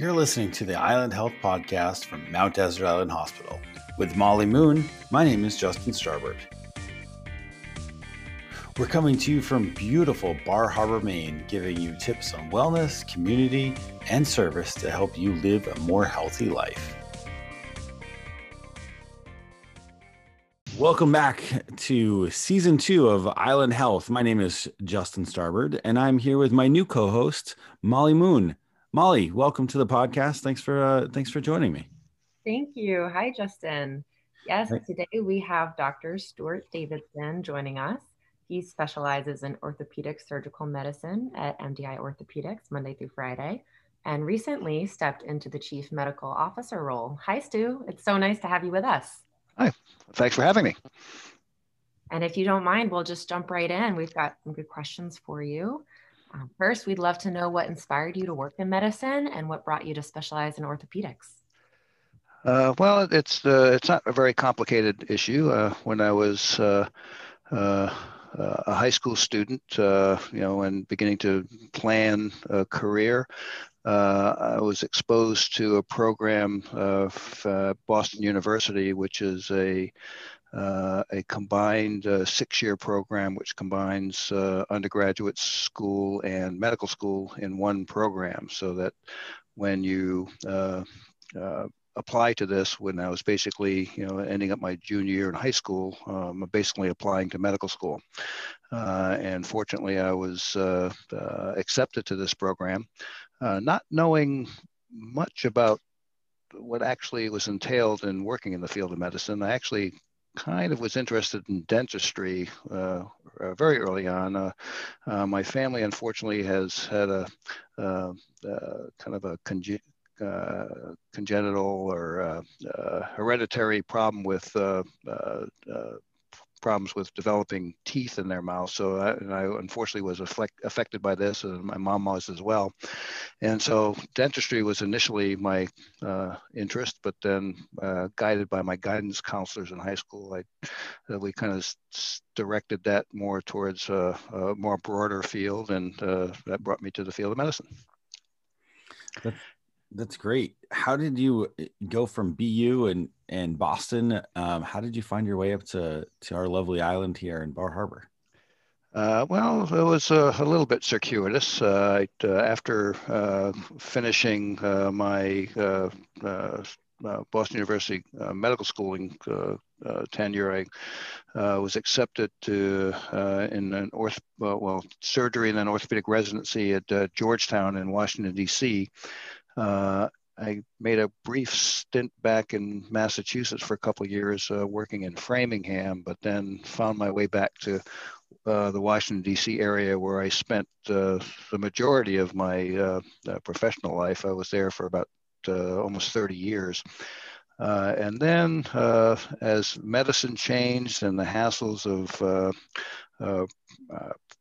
You're listening to the Island Health Podcast from Mount Desert Island Hospital. With Molly Moon, my name is Justin Starbird. We're coming to you from beautiful Bar Harbor, Maine, giving you tips on wellness, community, and service to help you live a more healthy life. Welcome back to season two of Island Health. My name is Justin Starbird, and I'm here with my new co-host, Molly Moon. Molly, welcome to the podcast. Thanks for uh, thanks for joining me. Thank you. Hi, Justin. Yes, Hi. today we have Dr. Stuart Davidson joining us. He specializes in orthopedic surgical medicine at MDI Orthopedics Monday through Friday, and recently stepped into the chief medical officer role. Hi, Stu. It's so nice to have you with us. Hi. Thanks for having me. And if you don't mind, we'll just jump right in. We've got some good questions for you. Um, first, we'd love to know what inspired you to work in medicine and what brought you to specialize in orthopedics. Uh, well, it's uh, it's not a very complicated issue. Uh, when I was uh, uh, a high school student, uh, you know, and beginning to plan a career, I was exposed to a program of Boston University, which is a uh, a combined uh, six-year program which combines uh, undergraduate school and medical school in one program so that when you uh, uh, apply to this when I was basically you know ending up my junior year in high school um, basically applying to medical school uh, and fortunately I was accepted to this program not knowing much about what actually was entailed in working in the field of medicine. I actually kind of was interested in dentistry uh, uh, very early on. Uh, uh my family, unfortunately, has had a uh, uh, kind of a conge- congenital or hereditary problem with problems with developing teeth in their mouth. So I, and I unfortunately was affect, affected by this, and my mom was as well. And so dentistry was initially my uh, interest, but then uh, guided by my guidance counselors in high school, I uh, we kind of directed that more towards a, a more broader field, and uh, that brought me to the field of medicine. That's, that's great. How did you uh, go from BU and and Boston. Um, how did you find your way up to to our lovely island here in Bar Harbor? Uh, well, it was uh, a little bit circuitous. Uh, uh after uh, finishing uh, my Boston University medical schooling tenure, I was accepted to in an orth well surgery and then orthopedic residency at Georgetown in Washington D.C. I made a brief stint back in Massachusetts for a couple years uh, working in Framingham, but then found my way back to uh, the Washington, D.C. area where I spent uh, the majority of my uh, uh, professional life. I was there for about uh, almost 30 years. and then, as medicine changed and the hassles of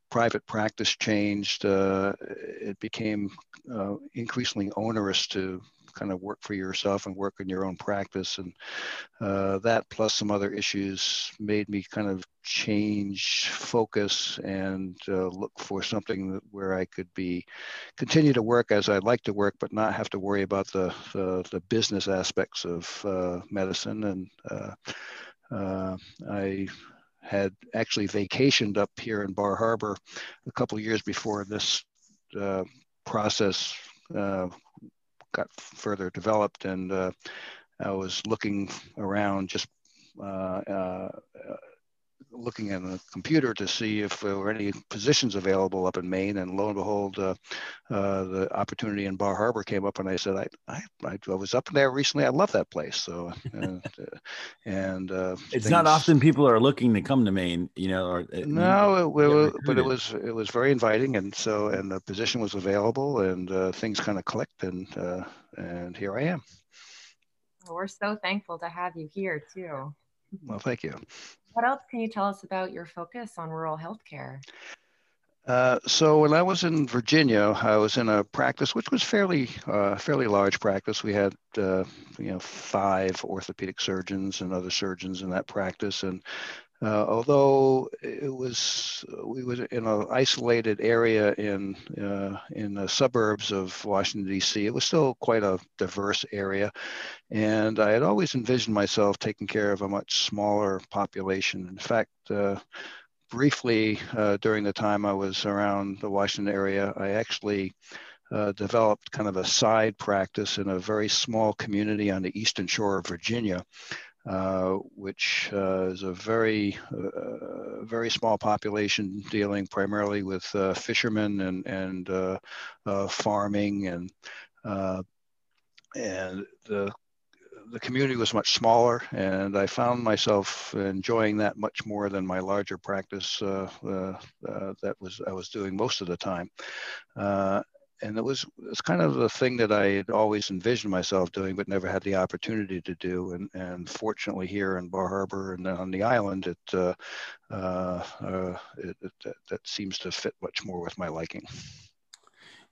private practice changed, it became increasingly onerous to kind of work for yourself and work in your own practice. And uh, that plus some other issues made me kind of change focus and uh, look for something that, where I could be continue to work as I'd like to work, but not have to worry about the the, the business aspects of uh, medicine. And uh, uh, I had actually vacationed up here in Bar Harbor a couple years before this uh, process uh, got further developed. And uh, I was looking around just uh, looking at a computer to see if there were any positions available up in Maine, and lo and behold, uh, uh, the opportunity in Bar Harbor came up, and I said, I, I, I was up there recently. I love that place. So, and, uh, and it's things... not often people are looking to come to Maine, you know. Or, no, it, it, but it was it was very inviting, and so and the position was available, and things kind of clicked, and and here I am. We're so thankful to have you here too. Well, thank you. What else can you tell us about your focus on rural healthcare? Uh, so when I was in Virginia, I was in a practice which was fairly uh, fairly large practice. We had uh, you know five orthopedic surgeons and other surgeons in that practice, and uh, although it was we were in an isolated area in uh, in the suburbs of Washington D.C. It was still quite a diverse area, and I had always envisioned myself taking care of a much smaller population. In fact. Uh, briefly, uh, during the time I was around the Washington area, I actually uh, developed kind of a side practice in a very small community on the eastern shore of Virginia, uh, which uh, is a very, uh, very small population dealing primarily with uh, fishermen and, and uh, farming and, and the the community was much smaller, and I found myself enjoying that much more than my larger practice that was I was doing most of the time and it was it's kind of the thing that I had always envisioned myself doing, but never had the opportunity to do. And and fortunately, here in Bar Harbor and on the island, it, uh, uh, uh, it, it that, that, seems to fit much more with my liking.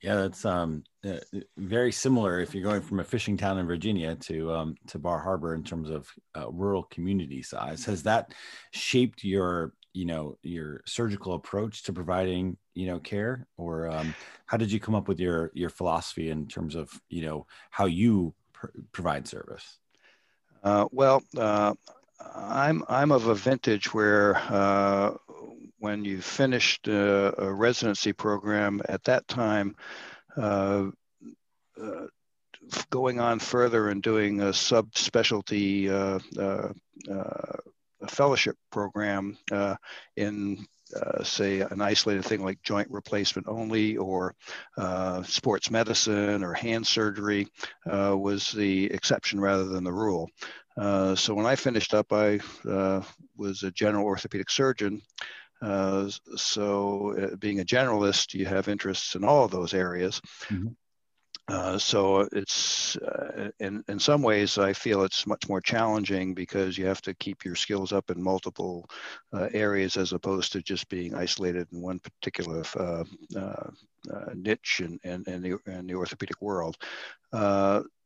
Yeah, that's um, uh, very similar. If you're going from a fishing town in Virginia to um, to Bar Harbor in terms of uh, rural community size, has that shaped your you know your surgical approach to providing you know care? Or um, how did you come up with your your philosophy in terms of you know how you pr- provide service? Uh, well uh, i'm i'm of a vintage where uh, when you finished a, a, residency program at that time uh, uh, going on further and doing a subspecialty uh, a fellowship program uh, in uh, say an isolated thing like joint replacement only or uh, sports medicine or hand surgery uh, was the exception rather than the rule. Uh, so when I finished up, I uh, was a general orthopedic surgeon. so being a generalist, you have interests in all of those areas. Mm-hmm. Uh, so it's uh, in in some ways I feel it's much more challenging because you have to keep your skills up in multiple uh, areas as opposed to just being isolated in one particular uh, uh, niche in, in, in, the, in the orthopedic world.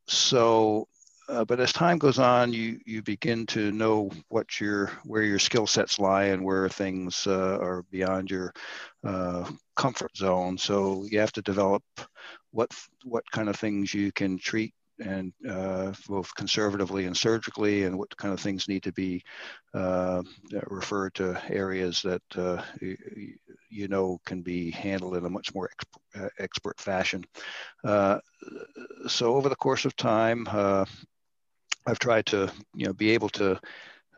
so uh, but as time goes on, you you begin to know what your where your skill sets lie and where things uh, are beyond your uh, comfort zone. So you have to develop what what kind of things you can treat and uh, both conservatively and surgically, and what kind of things need to be uh, referred to areas that you, you, know can be handled in a much more exp- expert fashion. so over the course of time, I've tried to, you know, be able to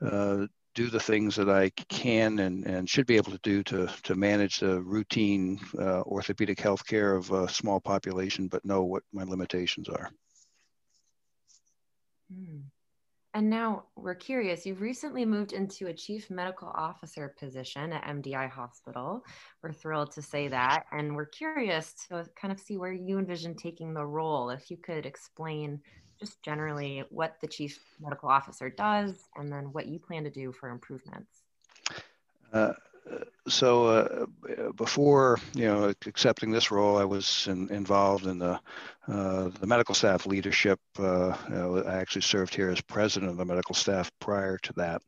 uh, do the things that I can and, and should be able to do to, to manage the routine uh, orthopedic health care of a small population, but know what my limitations are. Hmm. And now we're curious, you've recently moved into a chief medical officer position at MDI Hospital. We're thrilled to say that. And we're curious to kind of see where you envision taking the role. If you could explain just generally what the chief medical officer does and then what you plan to do for improvements. Uh, so uh, before you know accepting this role, I was in, involved in the uh, the medical staff leadership. Uh, you know, I actually served here as president of the medical staff prior to that.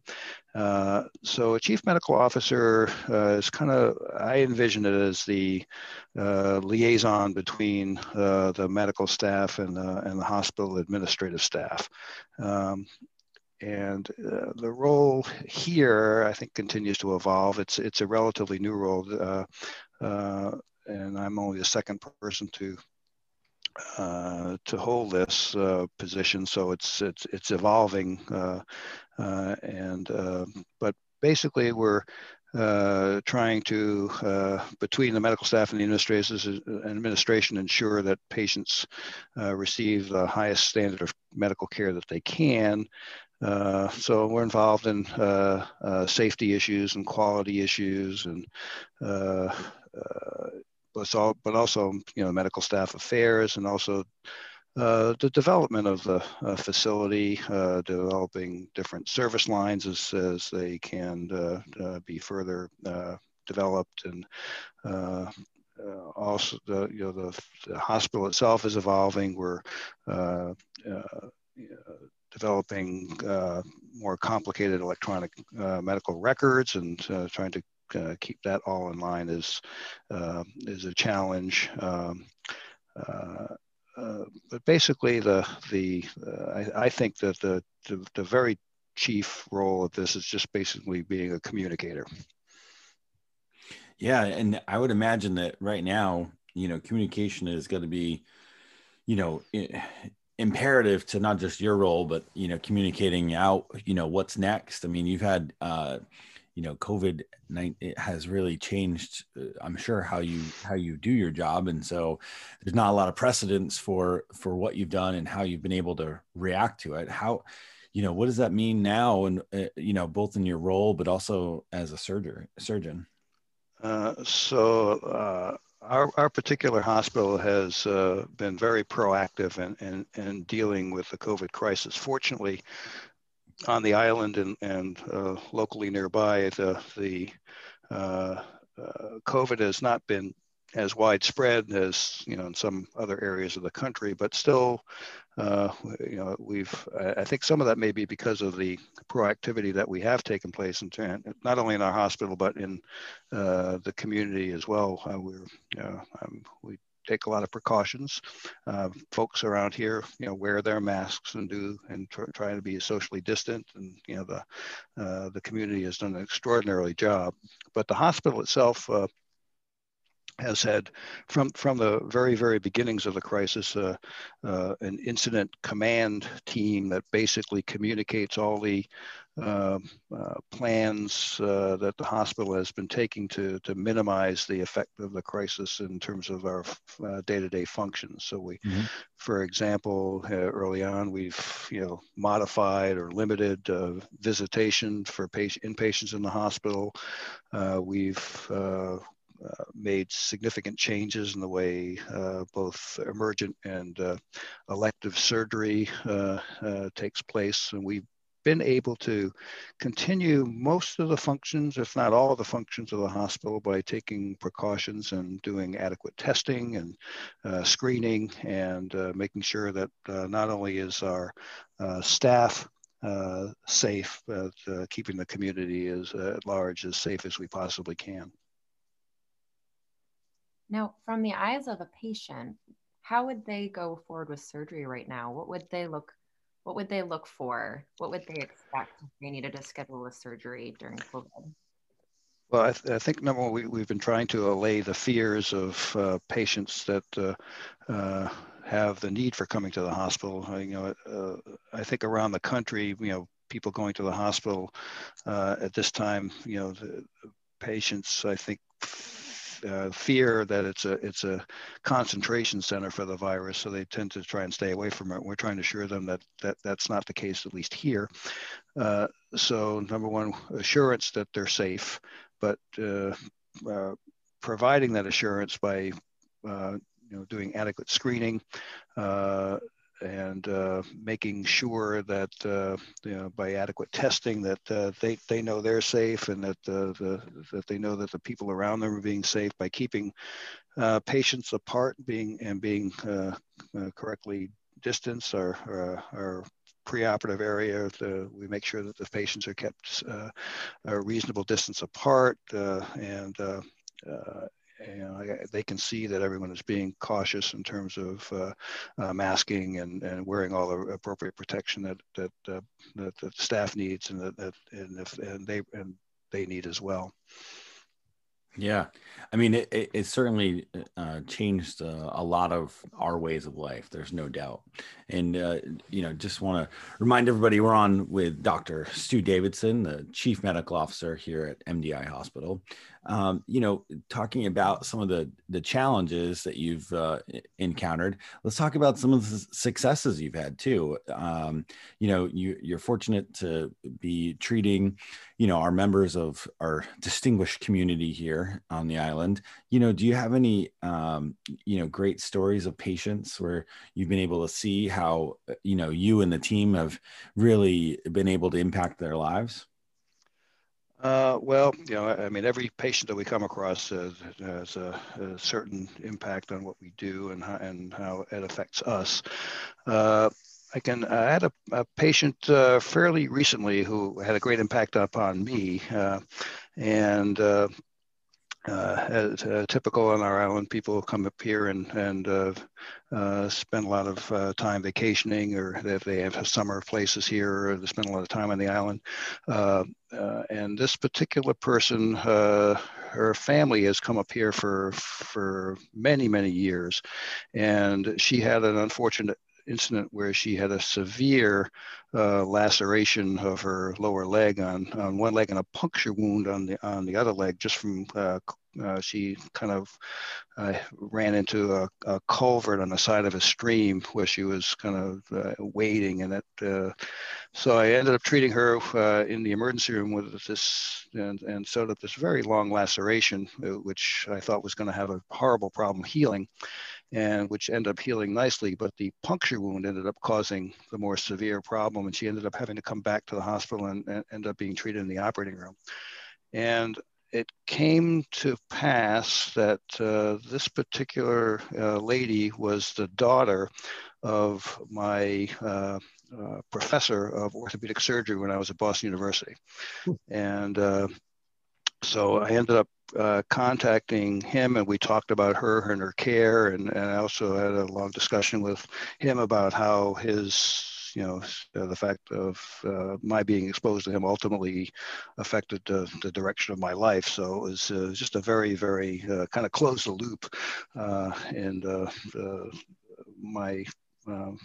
Uh, so a chief medical officer uh, is kind of I envision it as the uh, liaison between the medical staff and the, and the hospital administrative staff. Um, and uh, the role here, I think, continues to evolve. It's it's a relatively new role, uh, uh, and I'm only the second person to uh, to hold this uh, position. So it's it's it's evolving, uh, and but basically we're uh, trying to, uh, between the medical staff and the administration, ensure that patients uh, receive the highest standard of medical care that they can, uh, so we're involved in uh, uh, safety issues and quality issues and uh, uh, but, all, but also you know medical staff affairs and also the development of the facility, developing different service lines as, as they can be further developed and uh, also the you know the, the, hospital itself is evolving. We're uh, uh, developing more complicated electronic medical records and trying to uh, keep that all in line is uh, is a challenge. Um, uh, but basically, the the I, I, think that the, the, the very chief role of this is just basically being a communicator. Yeah, and I would imagine that right now, you know, communication is going to be, you know, imperative to not just your role, but you know, communicating out, you know, what's next. I mean, you've had, uh, you know, COVID it has really changed. Uh, I'm sure how you how you do your job, and so there's not a lot of precedence for for what you've done and how you've been able to react to it. How you know what does that mean now and uh, you know both in your role but also as a surgeon surgeon uh, so uh, our, our particular hospital has uh, been very proactive in, in, in, dealing with the COVID crisis. Fortunately, on the island and, and uh, locally nearby, the, the uh, COVID has not been as widespread as you know in some other areas of the country, but still, uh, you know, we've I think some of that may be because of the proactivity that we have taken place in not only in our hospital but in uh, the community as well. Uh, we're you um, we take a lot of precautions. Uh, folks around here, you know, wear their masks and do and tr- try to be socially distant. And you know, the uh, the community has done an extraordinary job. But the hospital itself uh, has had from from the very very beginnings of the crisis uh, uh, an incident command team that basically communicates all the uh, uh plans uh, that the hospital has been taking to to minimize the effect of the crisis in terms of our uh, day-to-day functions so we mm-hmm. for example early on we've you know modified or limited visitation for patient inpatients in the hospital we've uh, made significant changes in the way uh, both emergent and uh, elective surgery takes place. And we've been able to continue most of the functions, if not all of the functions of the hospital by taking precautions and doing adequate testing and uh, screening and uh, making sure that uh, not only is our staff safe, but keeping the community as at large as safe as we possibly can. Now, from the eyes of a patient, how would they go forward with surgery right now? What would they look what would they look for? What would they expect if they needed to schedule a surgery during COVID? Well, I, th- I think number one, we, we've been trying to allay the fears of uh, patients that uh, uh, have the need for coming to the hospital. you know, uh, I think around the country, you know, people going to the hospital uh, at this time, you know, the patients, I think, uh, fear that it's a it's a concentration center for the virus, so they tend to try and stay away from it. We're trying to assure them that that that's not the case, at least here. Uh, so number one, assurance that they're safe, but uh, uh providing that assurance by uh, you know doing adequate screening uh, and uh, making sure that uh, you know, by adequate testing that uh, they, they know they're safe and that uh, the, that they know that the people around them are being safe by keeping uh, patients apart being and being uh, correctly distanced our, our, our preoperative area. The, we make sure that the patients are kept a reasonable distance apart and you know, they can see that everyone is being cautious in terms of uh, uh, masking and, and wearing all the appropriate protection that that, uh, that the staff needs and that, that and if and they and they need as well. Yeah, I mean, it, it, it certainly uh, changed uh, a lot of our ways of life. There's no doubt. And, uh, you know, just want to remind everybody we're on with Dr. Stu Davidson, the Chief Medical Officer here at MDI Hospital um, you know, talking about some of the the challenges that you've uh, encountered. Let's talk about some of the successes you've had too. Um, you know, you you're fortunate to be treating, you know, our members of our distinguished community here on the island. You know, do you have any, um, you know, great stories of patients where you've been able to see how, you know, you and the team have really been able to impact their lives? Uh, well, you know, I mean, every patient that we come across has, a, a, certain impact on what we do and how, and how it affects us. Uh, I can uh, add a, a patient uh, fairly recently who had a great impact upon me. Uh, and uh, uh, as, uh, typical on our island, people come up here and, and spend a lot of time vacationing, or if they have summer places here, or they spend a lot of time on the island. and this particular person, her family has come up here for for many many years and she had an unfortunate incident where she had a severe uh, laceration of her lower leg on, on one leg and a puncture wound on the on the other leg just from uh, uh, she kind of uh, ran into a, a, culvert on the side of a stream where she was kind of uh, wading and it uh, so I ended up treating her in the emergency room with this and, and sewed up this very long laceration which I thought was going to have a horrible problem healing and which ended up healing nicely. But the puncture wound ended up causing the more severe problem, and she ended up having to come back to the hospital and, and end up being treated in the operating room. And it came to pass that uh, this particular uh, lady was the daughter of my uh, uh professor of orthopedic surgery when I was at Boston University. Hmm. And uh, so I ended up uh, contacting him and we talked about her and her care and, and I also had a long discussion with him about how his you know uh, the fact of uh, my being exposed to him ultimately affected the direction of my life so it was uh, just a very very uh, kind of close the loop uh, and my um,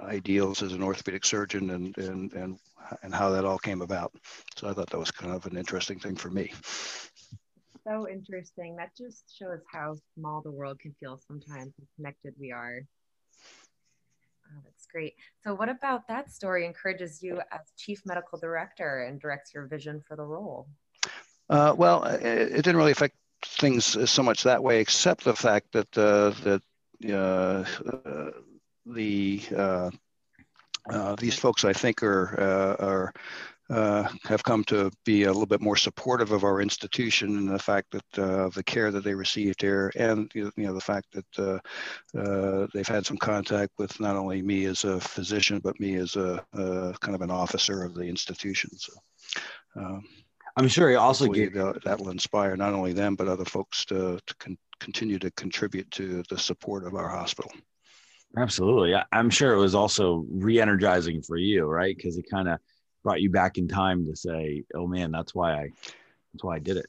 ideals as an orthopedic surgeon and, and, and, and how that all came about. So I thought that was kind of an interesting thing for me. So interesting. That just shows how small the world can feel sometimes, how connected we are. Oh, that's great. So, what about that story encourages you as chief medical director and directs your vision for the role? Uh, well, it, it, didn't really affect things so much that way, except the fact that uh, that uh, uh the uh, uh, these folks, I think, are uh, are uh, have come to be a little bit more supportive of our institution and the fact that uh, the care that they received here, and you know the fact that uh, they've had some contact with not only me as a physician, but me as a, kind of an officer of the institution. So. Um, I'm sure he also gave that will inspire not only them but other folks to, to con- continue to contribute to the support of our hospital. Absolutely. I'm sure it was also re-energizing for you, right? Because it kind of brought you back in time to say, "Oh man, that's why I, that's why I did it."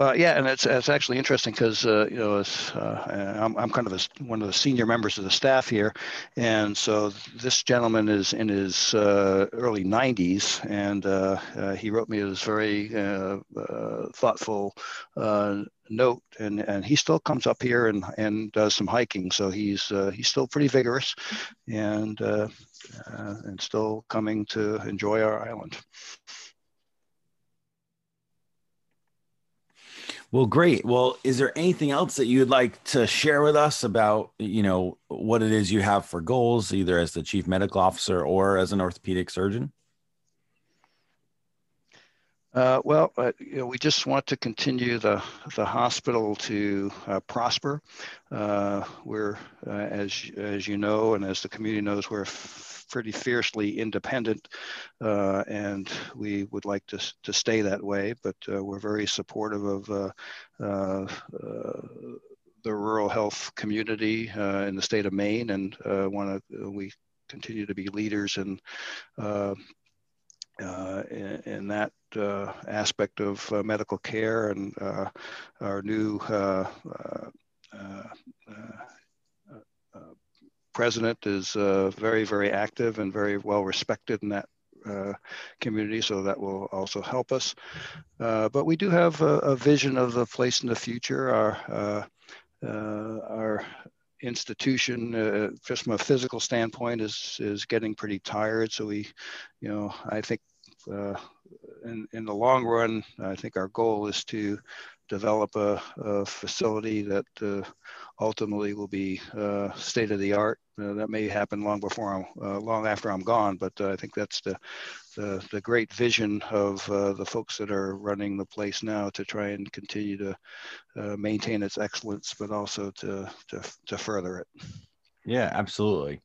Uh, yeah, and it's, it's actually interesting because uh, you know uh, I'm, I'm kind of a, one of the senior members of the staff here, and so this gentleman is in his uh, early 90s, and uh, uh, he wrote me this very thoughtful note, and, and he still comes up here and, and does some hiking, so he's uh, he's still pretty vigorous, and uh and still coming to enjoy our island. Well, great. Well, is there anything else that you would like to share with us about, you know, what it is you have for goals, either as the chief medical officer or as an orthopedic surgeon? Uh, well, uh, you know, we just want to continue the the hospital to uh, prosper. Uh, we're, uh, as as you know, and as the community knows, we're pretty fiercely independent, uh, and we would like to, to stay that way. But uh, we're very supportive of uh, uh, uh the rural health community uh, in the state of Maine, and want to we continue to be leaders in. In, in, that aspect of medical care and our new president is uh, very, very active and very well respected in that uh, community, so that will also help us. Uh, but we do have a, a, vision of the place in the future. Our, uh, uh, our institution, uh, just from a physical standpoint, is is getting pretty tired. So we, you know, I think in in the long run, I think our goal is to develop a, a facility that uh, ultimately will be uh, state of the art. Uh, that may happen long before I'm, uh, long after I'm gone, but uh, I think that's the, the, the great vision of uh, the folks that are running the place now to try and continue to uh, maintain its excellence, but also to, to, to further it. Yeah, absolutely.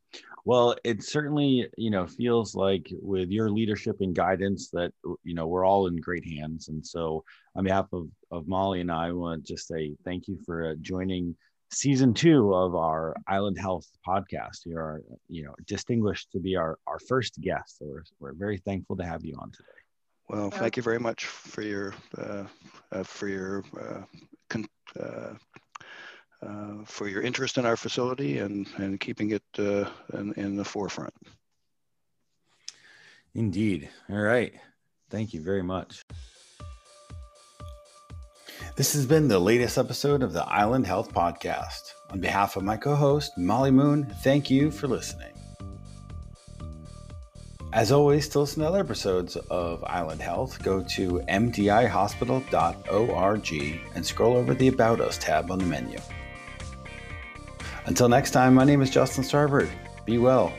Well, it certainly, you know, feels like with your leadership and guidance that, you know, we're all in great hands. And so on behalf of, of Molly and I, I want to just say thank you for joining season two of our Island Health podcast. You are, you know, distinguished to be our, our first guest. So we're, we're very thankful to have you on today. Well, thank you very much for your uh, uh, for your uh, con- uh, uh, for your interest in our facility and and keeping it uh, in, in the forefront. Indeed. All right. Thank you very much. This has been the latest episode of the Island Health Podcast. On behalf of my co host, Molly Moon, thank you for listening. As always, to listen to other episodes of Island Health, go to mdihospital.org and scroll over the About Us tab on the menu. Until next time, my name is Justin Starbird. Be well.